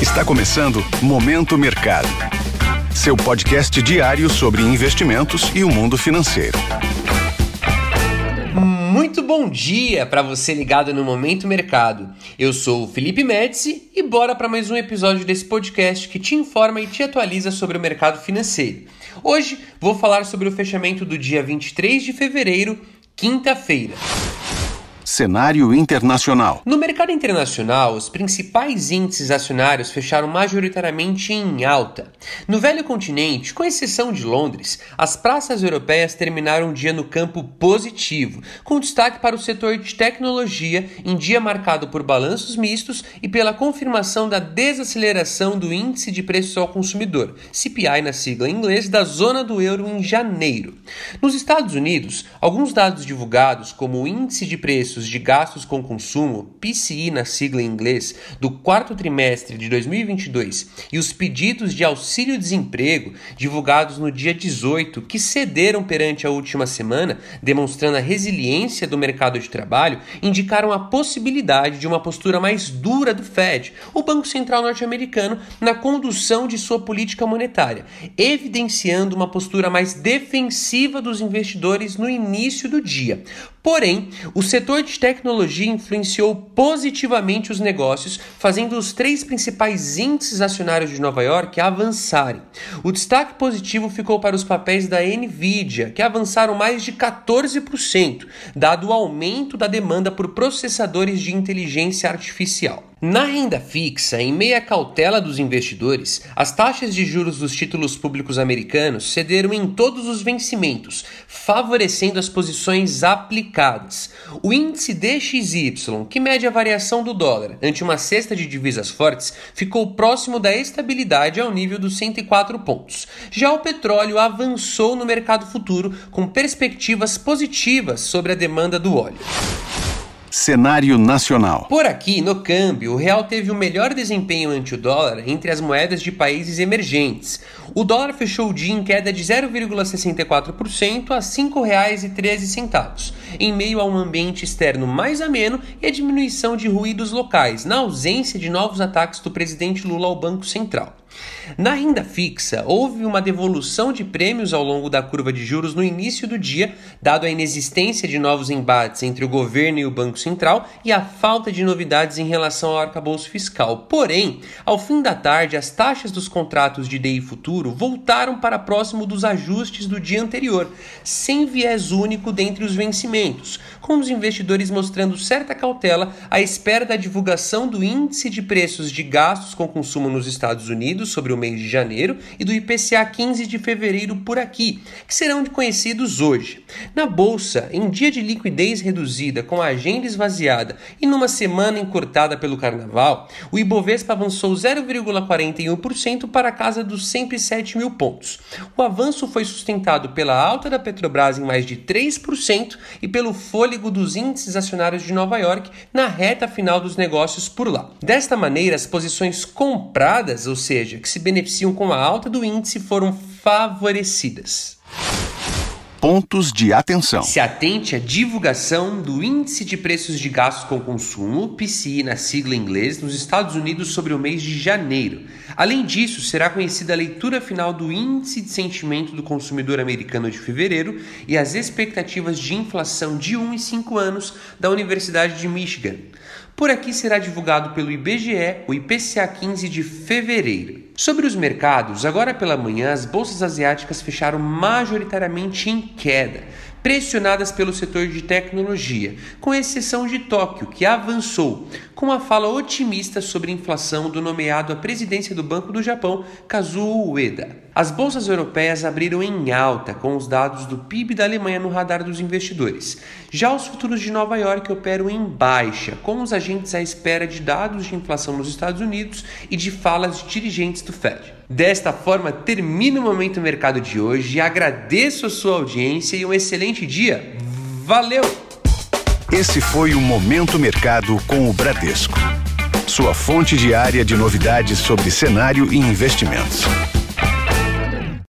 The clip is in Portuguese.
Está começando Momento Mercado. Seu podcast diário sobre investimentos e o mundo financeiro. Muito bom dia para você ligado no Momento Mercado. Eu sou o Felipe Médici e bora para mais um episódio desse podcast que te informa e te atualiza sobre o mercado financeiro. Hoje vou falar sobre o fechamento do dia 23 de fevereiro, quinta-feira. Cenário internacional. No mercado internacional, os principais índices acionários fecharam majoritariamente em alta. No velho continente, com exceção de Londres, as praças europeias terminaram o dia no campo positivo, com destaque para o setor de tecnologia, em dia marcado por balanços mistos e pela confirmação da desaceleração do índice de preços ao consumidor, CPI na sigla em inglês, da zona do euro em janeiro. Nos Estados Unidos, alguns dados divulgados, como o índice de preços de gastos com consumo, PCI na sigla em inglês, do quarto trimestre de 2022 e os pedidos de auxílio-desemprego divulgados no dia 18, que cederam perante a última semana, demonstrando a resiliência do mercado de trabalho, indicaram a possibilidade de uma postura mais dura do Fed, o Banco Central norte-americano, na condução de sua política monetária, evidenciando uma postura mais defensiva dos investidores no início do dia. Porém, o setor de tecnologia influenciou positivamente os negócios, fazendo os três principais índices acionários de Nova York avançarem. O destaque positivo ficou para os papéis da Nvidia, que avançaram mais de 14%, dado o aumento da demanda por processadores de inteligência artificial. Na renda fixa, em meia cautela dos investidores, as taxas de juros dos títulos públicos americanos cederam em todos os vencimentos, favorecendo as posições aplicadas. O índice DXY, que mede a variação do dólar ante uma cesta de divisas fortes, ficou próximo da estabilidade ao nível dos 104 pontos. Já o petróleo avançou no mercado futuro com perspectivas positivas sobre a demanda do óleo. Cenário nacional. Por aqui, no câmbio, o real teve o melhor desempenho ante o dólar entre as moedas de países emergentes. O dólar fechou o dia em queda de 0,64% a R$ 5,13, em meio a um ambiente externo mais ameno e a diminuição de ruídos locais, na ausência de novos ataques do presidente Lula ao Banco Central. Na renda fixa, houve uma devolução de prêmios ao longo da curva de juros no início do dia, dado a inexistência de novos embates entre o governo e o Banco Central e a falta de novidades em relação ao arcabouço fiscal. Porém, ao fim da tarde, as taxas dos contratos de DI futuro voltaram para próximo dos ajustes do dia anterior, sem viés único dentre os vencimentos, com os investidores mostrando certa cautela à espera da divulgação do índice de preços de gastos com consumo nos Estados Unidos sobre o mês de janeiro e do IPCA 15 de fevereiro por aqui, que serão conhecidos hoje. Na bolsa, em dia de liquidez reduzida, com a agenda esvaziada e numa semana encurtada pelo carnaval, o Ibovespa avançou 0,41% para a casa dos 107 mil pontos. O avanço foi sustentado pela alta da Petrobras em mais de 3% e pelo fôlego dos índices acionários de Nova York na reta final dos negócios por lá. Desta maneira, as posições compradas, ou seja, seja, que se beneficiam com a alta do índice foram favorecidas. Pontos de atenção. Se atente à divulgação do Índice de Preços de Gastos com Consumo, PCI na sigla em inglês, nos Estados Unidos sobre o mês de janeiro. Além disso, será conhecida a leitura final do Índice de Sentimento do Consumidor Americano de fevereiro e as expectativas de inflação de 1 e 5 anos da Universidade de Michigan. Por aqui será divulgado pelo IBGE o IPCA 15 de fevereiro. Sobre os mercados, agora pela manhã as bolsas asiáticas fecharam majoritariamente em queda, pressionadas pelo setor de tecnologia, com exceção de Tóquio, que avançou, com a fala otimista sobre inflação do nomeado à presidência do Banco do Japão, Kazuo Ueda. As bolsas europeias abriram em alta com os dados do PIB da Alemanha no radar dos investidores. Já os futuros de Nova York operam em baixa, com os agentes à espera de dados de inflação nos Estados Unidos e de falas de dirigentes do Fed. Desta forma, termina o Momento Mercado de hoje. Agradeço a sua audiência e um excelente dia. Valeu! Esse foi o Momento Mercado com o Bradesco. Sua fonte diária de novidades sobre cenário e investimentos.